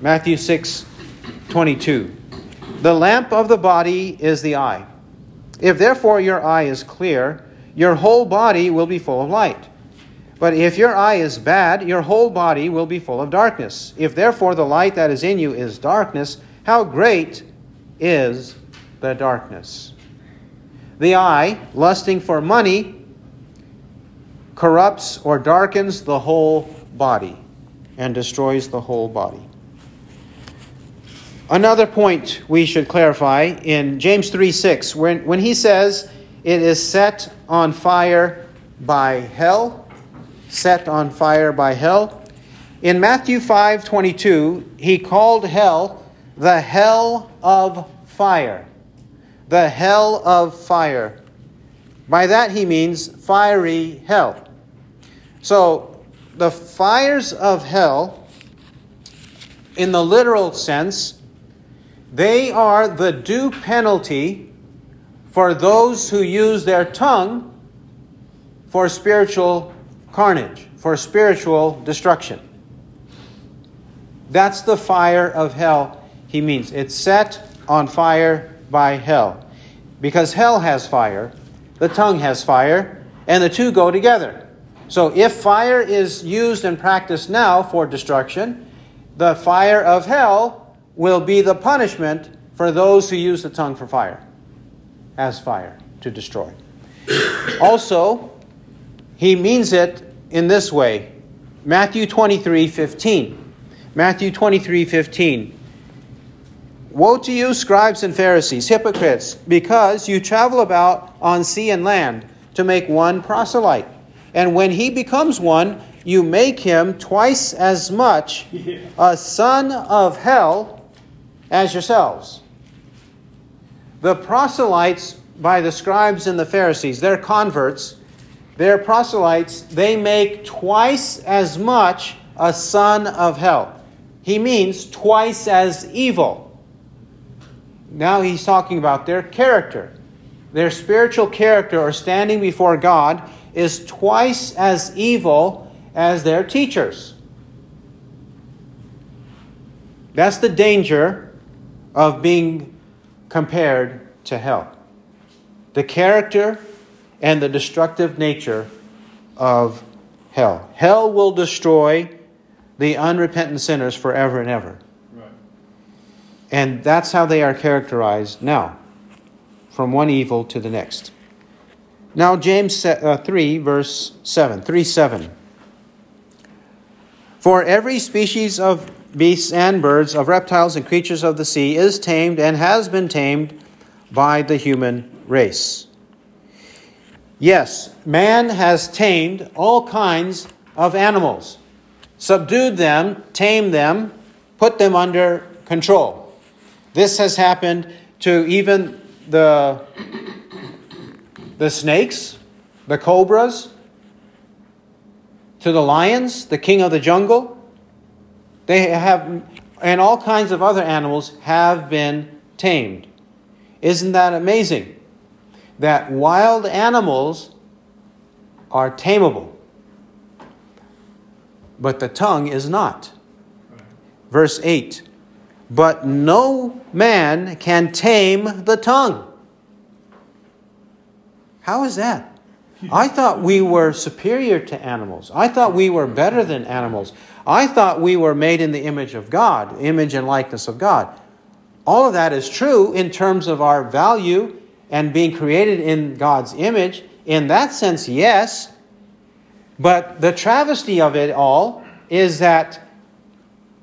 Matthew 6, 22. The lamp of the body is the eye. If therefore your eye is clear, your whole body will be full of light. But if your eye is bad, your whole body will be full of darkness. If therefore the light that is in you is darkness, how great is the darkness? The eye, lusting for money, corrupts or darkens the whole body and destroys the whole body. Another point we should clarify in James 3 6, when, when he says it is set on fire by hell, set on fire by hell. In Matthew 5 22, he called hell the hell of fire. The hell of fire. By that he means fiery hell. So, the fires of hell, in the literal sense, They are the due penalty for those who use their tongue for spiritual carnage, for spiritual destruction. That's the fire of hell, he means. It's set on fire by hell. Because hell has fire, the tongue has fire, and the two go together. So if fire is used and practiced now for destruction, the fire of hell will be the punishment for those who use the tongue for fire, as fire to destroy. also, he means it in this way Matthew 23 15. Matthew 23 15. Woe to you, scribes and Pharisees, hypocrites, because you travel about on sea and land to make one proselyte. And when he becomes one, you make him twice as much a son of hell as yourselves. The proselytes by the scribes and the Pharisees, their converts, their proselytes, they make twice as much a son of hell. He means twice as evil. Now he's talking about their character. Their spiritual character or standing before God is twice as evil as their teachers. That's the danger of being compared to hell. The character and the destructive nature of hell. Hell will destroy the unrepentant sinners forever and ever. Right. And that's how they are characterized now, from one evil to the next. Now, James uh, 3, verse 7, 3 7. For every species of beasts and birds, of reptiles and creatures of the sea is tamed and has been tamed by the human race. Yes, man has tamed all kinds of animals, subdued them, tamed them, put them under control. This has happened to even the the snakes, the cobras, to the lions, the king of the jungle. They have, and all kinds of other animals have been tamed. Isn't that amazing? That wild animals are tameable, but the tongue is not. Verse 8 But no man can tame the tongue. How is that? I thought we were superior to animals. I thought we were better than animals. I thought we were made in the image of God, image and likeness of God. All of that is true in terms of our value and being created in God's image. In that sense, yes. But the travesty of it all is that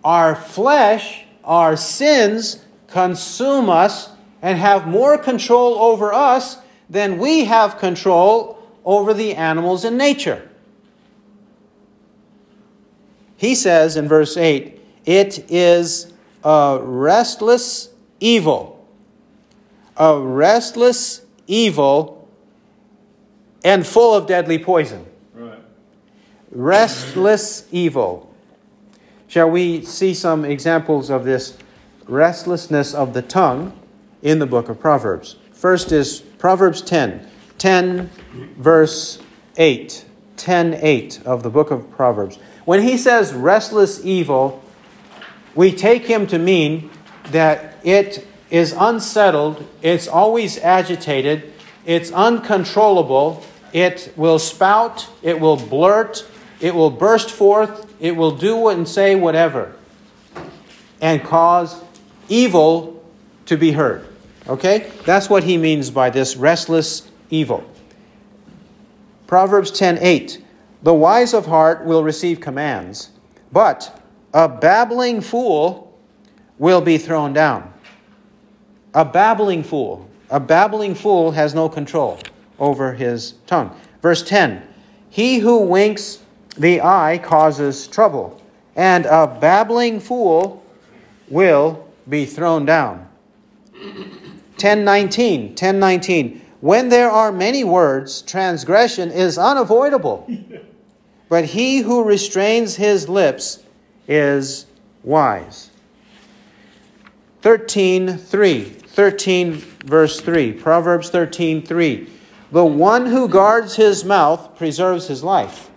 our flesh, our sins, consume us and have more control over us than we have control over the animals in nature. He says in verse 8, it is a restless evil. A restless evil and full of deadly poison. Right. Restless evil. Shall we see some examples of this restlessness of the tongue in the book of Proverbs? First is Proverbs 10, 10 verse 8. 10 8 of the book of Proverbs. When he says restless evil, we take him to mean that it is unsettled, it's always agitated, it's uncontrollable, it will spout, it will blurt, it will burst forth, it will do and say whatever, and cause evil to be heard. Okay? That's what he means by this restless evil. Proverbs 10:8 The wise of heart will receive commands, but a babbling fool will be thrown down. A babbling fool. A babbling fool has no control over his tongue. Verse 10 He who winks the eye causes trouble, and a babbling fool will be thrown down. 1019, 1019. When there are many words, transgression is unavoidable. [LAUGHS] but he who restrains his lips is wise. 13 3. 13 verse 3. Proverbs 13 3. The one who guards his mouth preserves his life.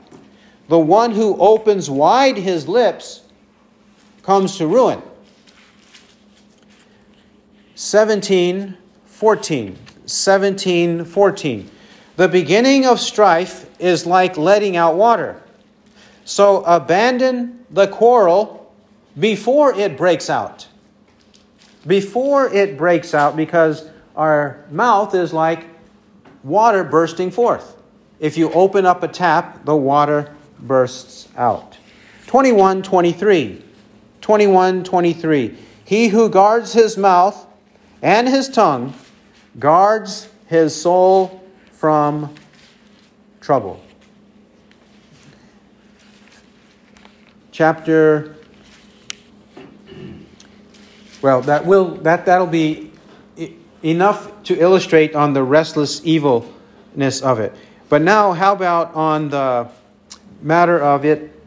The one who opens wide his lips comes to ruin. 17 14. 17 14. The beginning of strife is like letting out water. So abandon the quarrel before it breaks out. Before it breaks out, because our mouth is like water bursting forth. If you open up a tap, the water bursts out. 21 23. 21 23. He who guards his mouth and his tongue guards his soul from trouble. Chapter well, that will that that'll be enough to illustrate on the restless evilness of it. But now, how about on the matter of it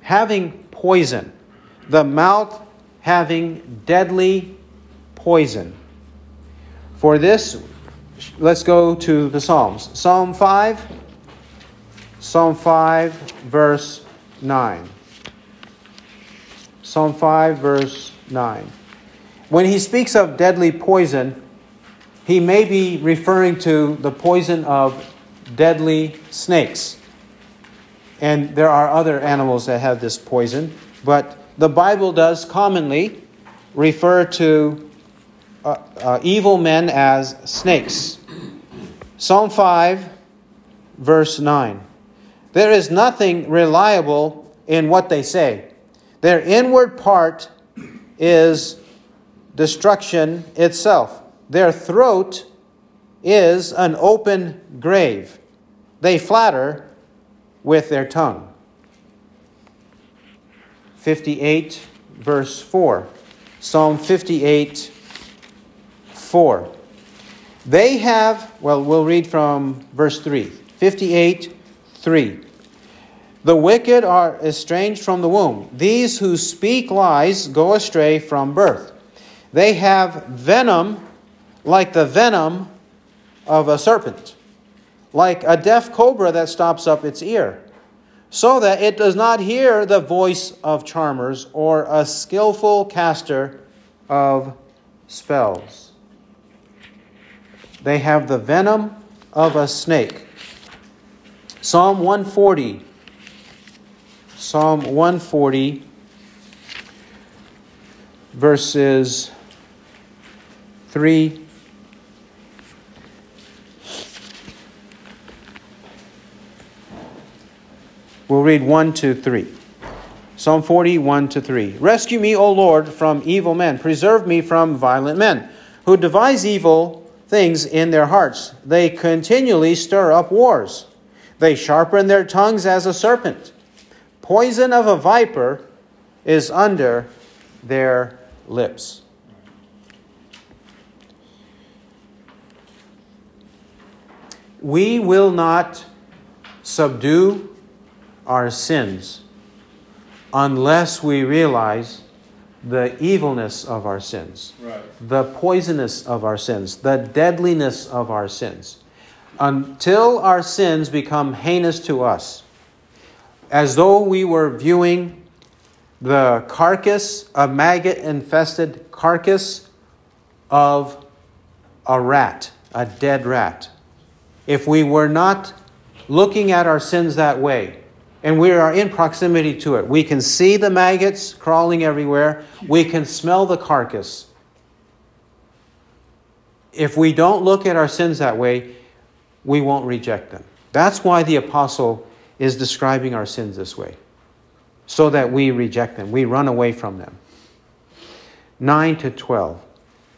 having poison? The mouth having deadly poison. For this, let's go to the Psalms. Psalm 5, Psalm 5, verse 9. Psalm 5, verse 9. When he speaks of deadly poison, he may be referring to the poison of deadly snakes. And there are other animals that have this poison, but the Bible does commonly refer to uh, uh, evil men as snakes. Psalm 5, verse 9. There is nothing reliable in what they say. Their inward part is destruction itself. Their throat is an open grave. They flatter with their tongue. 58, verse 4. Psalm 58, 4. They have, well, we'll read from verse 3. 58, 3. The wicked are estranged from the womb. These who speak lies go astray from birth. They have venom like the venom of a serpent, like a deaf cobra that stops up its ear, so that it does not hear the voice of charmers or a skillful caster of spells. They have the venom of a snake. Psalm 140. Psalm 140, verses 3 We'll read 1 to 3. Psalm 41 to 3. Rescue me, O Lord, from evil men. Preserve me from violent men, who devise evil things in their hearts. They continually stir up wars. They sharpen their tongues as a serpent. Poison of a viper is under their lips. We will not subdue our sins unless we realize the evilness of our sins, Right. the poisonous of our sins, the deadliness of our sins. Until our sins become heinous to us, as though we were viewing the carcass, a maggot infested carcass of a rat, a dead rat. If we were not looking at our sins that way, and we are in proximity to it. We can see the maggots crawling everywhere. We can smell the carcass. If we don't look at our sins that way, we won't reject them. That's why the apostle is describing our sins this way, so that we reject them, we run away from them. 9 to 12.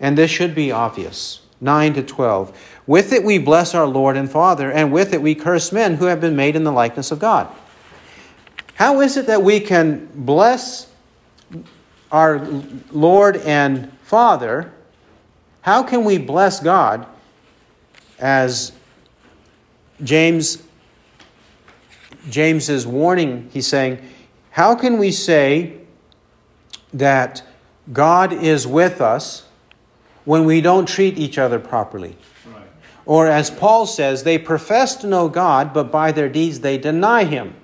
And this should be obvious. 9 to 12. With it we bless our Lord and Father, and with it we curse men who have been made in the likeness of God. How is it that we can bless our Lord and Father? How can we bless God as James James is warning, he's saying, how can we say that God is with us when we don't treat each other properly. Or as Paul says, they profess to know God, but by their deeds they deny him,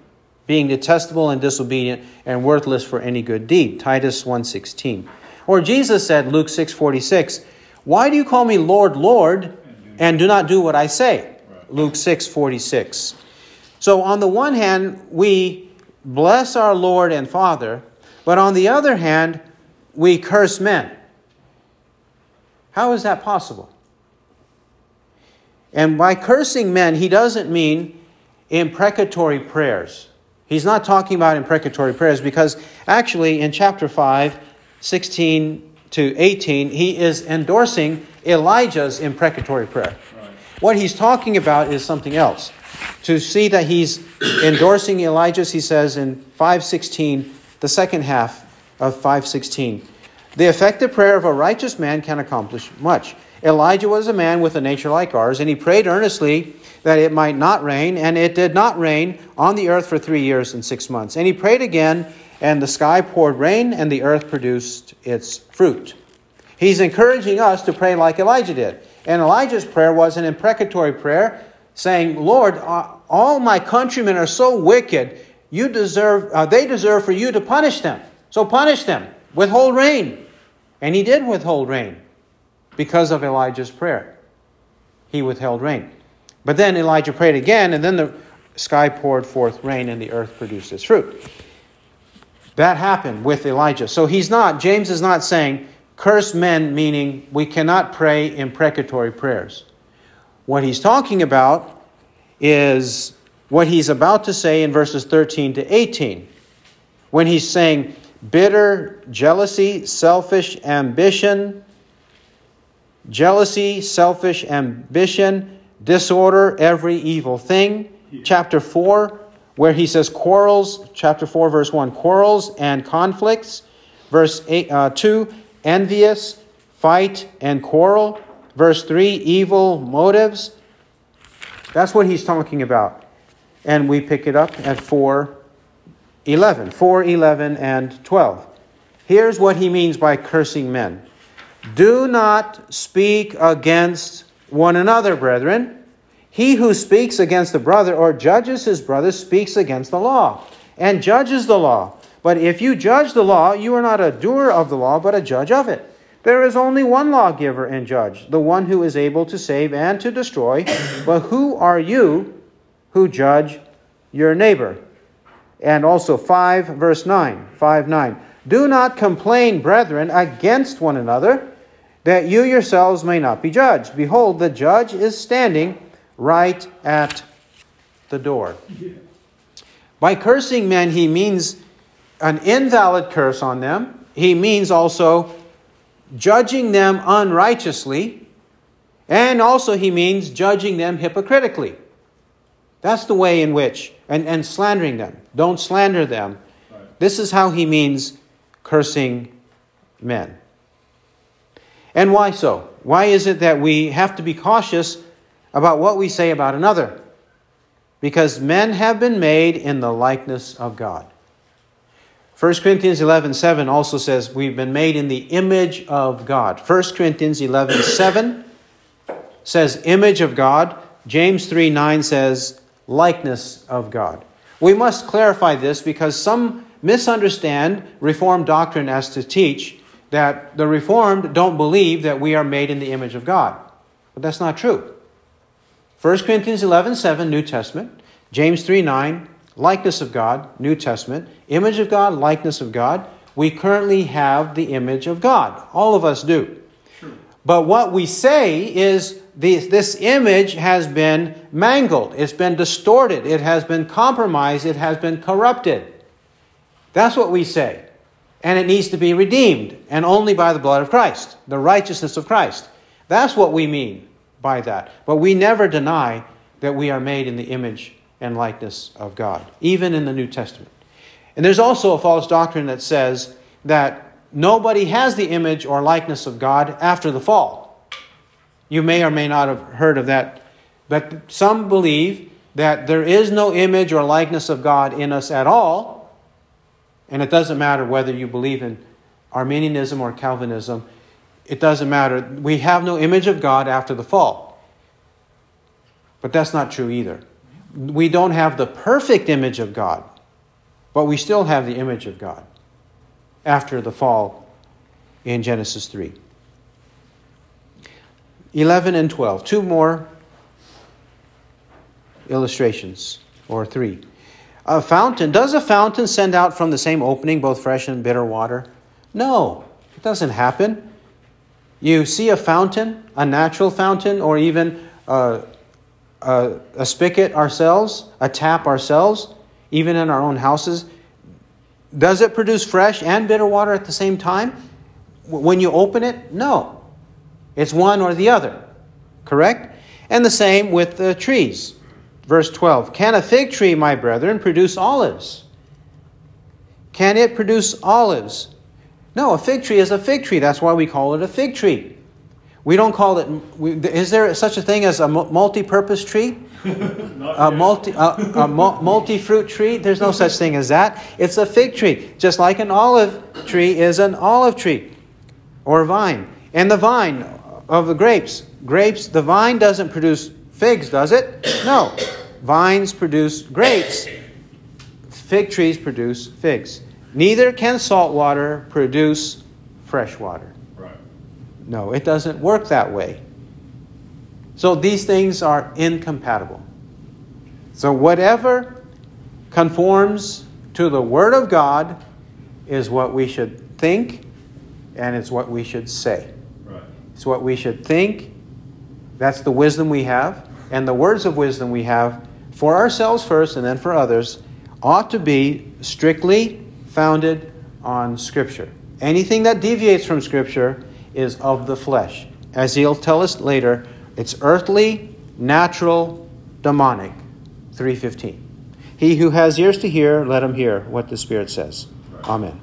being detestable and disobedient and worthless for any good deed. Titus 1:16. Or Jesus said, Luke 6:46, "Why do you call me Lord, Lord, and do not do what I say?" Luke 6:46. So on the one hand, we bless our Lord and Father, but on the other hand, we curse men. How is that possible? And by cursing men, he doesn't mean imprecatory prayers. He's not talking about imprecatory prayers because actually in chapter 5, 16 to 18, he is endorsing Elijah's imprecatory prayer. Right. What he's talking about is something else. To see that he's endorsing Elijah's, he says in 516, the second half of 516. The effective prayer of a righteous man can accomplish much. Elijah was a man with a nature like ours, and he prayed earnestly that it might not rain, and it did not rain on the earth for three years and six months. And he prayed again, and the sky poured rain, and the earth produced its fruit. He's encouraging us to pray like Elijah did. And Elijah's prayer was an imprecatory prayer, saying, Lord, uh, all my countrymen are so wicked, you deserve, uh, they deserve for you to punish them. So punish them. Withhold rain. And he did withhold rain because of Elijah's prayer. He withheld rain. But then Elijah prayed again, and then the sky poured forth rain, and the earth produced its fruit. That happened with Elijah. So he's not, James is not saying, curse men, meaning we cannot pray imprecatory prayers. What he's talking about is what he's about to say in verses 13 to 18. When he's saying, bitter jealousy, selfish ambition, jealousy, selfish ambition, disorder, every evil thing. Chapter 4, where he says quarrels, chapter 4, verse 1, quarrels and conflicts. Verse eight, uh, 2, envious, fight and quarrel. Verse 3, evil motives. That's what he's talking about. And we pick it up at 4 11. 4, 11, and 12. Here's what he means by cursing men Do not speak against one another, brethren. He who speaks against a brother or judges his brother speaks against the law and judges the law. But if you judge the law, you are not a doer of the law, but a judge of it. There is only one lawgiver and judge, the one who is able to save and to destroy. But who are you who judge your neighbor? And also 5 verse 9. 5 9. Do not complain, brethren, against one another, that you yourselves may not be judged. Behold, the judge is standing right at the door. By cursing men, he means an invalid curse on them. He means also judging them unrighteously. And also, he means judging them hypocritically. That's the way in which, and, and slandering them. Don't slander them. Right. This is how he means cursing men. And why so? Why is it that we have to be cautious about what we say about another? Because men have been made in the likeness of God. 1 Corinthians 11 7 also says we've been made in the image of God. 1 Corinthians 11 7 says image of God. James 3 9 says likeness of God. We must clarify this because some misunderstand Reformed doctrine as to teach that the Reformed don't believe that we are made in the image of God. But that's not true. 1 Corinthians 11 7, New Testament. James 3 9, likeness of God, New Testament. Image of God, likeness of God. We currently have the image of God. All of us do. But what we say is this, this image has been mangled, it's been distorted, it has been compromised, it has been corrupted. That's what we say. And it needs to be redeemed, and only by the blood of Christ, the righteousness of Christ. That's what we mean by that. But we never deny that we are made in the image and likeness of God, even in the New Testament. And there's also a false doctrine that says that nobody has the image or likeness of God after the fall. You may or may not have heard of that, but some believe that there is no image or likeness of God in us at all, and it doesn't matter whether you believe in Arminianism or Calvinism, it doesn't matter. We have no image of God after the fall. But that's not true either. We don't have the perfect image of God, but we still have the image of God after the fall in Genesis 3. 11 and 12. Two more illustrations, or three. A fountain. Does a fountain send out from the same opening both fresh and bitter water? No, it doesn't happen. You see a fountain, a natural fountain, or even a, a, a spigot ourselves, a tap ourselves, even in our own houses. Does it produce fresh and bitter water at the same time? When you open it? No. It's one or the other. Correct? And the same with the trees. Verse 12 Can a fig tree, my brethren, produce olives? Can it produce olives? No, a fig tree is a fig tree. That's why we call it a fig tree. We don't call it. Is there such a thing as a multi-purpose tree? [LAUGHS] a multi a, a multi-fruit tree? There's no such thing as that. It's a fig tree, just like an olive tree is an olive tree or vine. And the vine of the grapes, grapes. The vine doesn't produce figs, does it? No. Vines produce grapes. Fig trees produce figs. Neither can salt water produce fresh water. Right. No, it doesn't work that way. So these things are incompatible. So whatever conforms to the Word of God is what we should think and it's what we should say. Right. It's what we should think. That's the wisdom we have. And the words of wisdom we have for ourselves first and then for others ought to be strictly founded on Scripture. Anything that deviates from Scripture is of the flesh. As he'll tell us later, it's earthly, natural, demonic. 315. He who has ears to hear, let him hear what the Spirit says. Amen.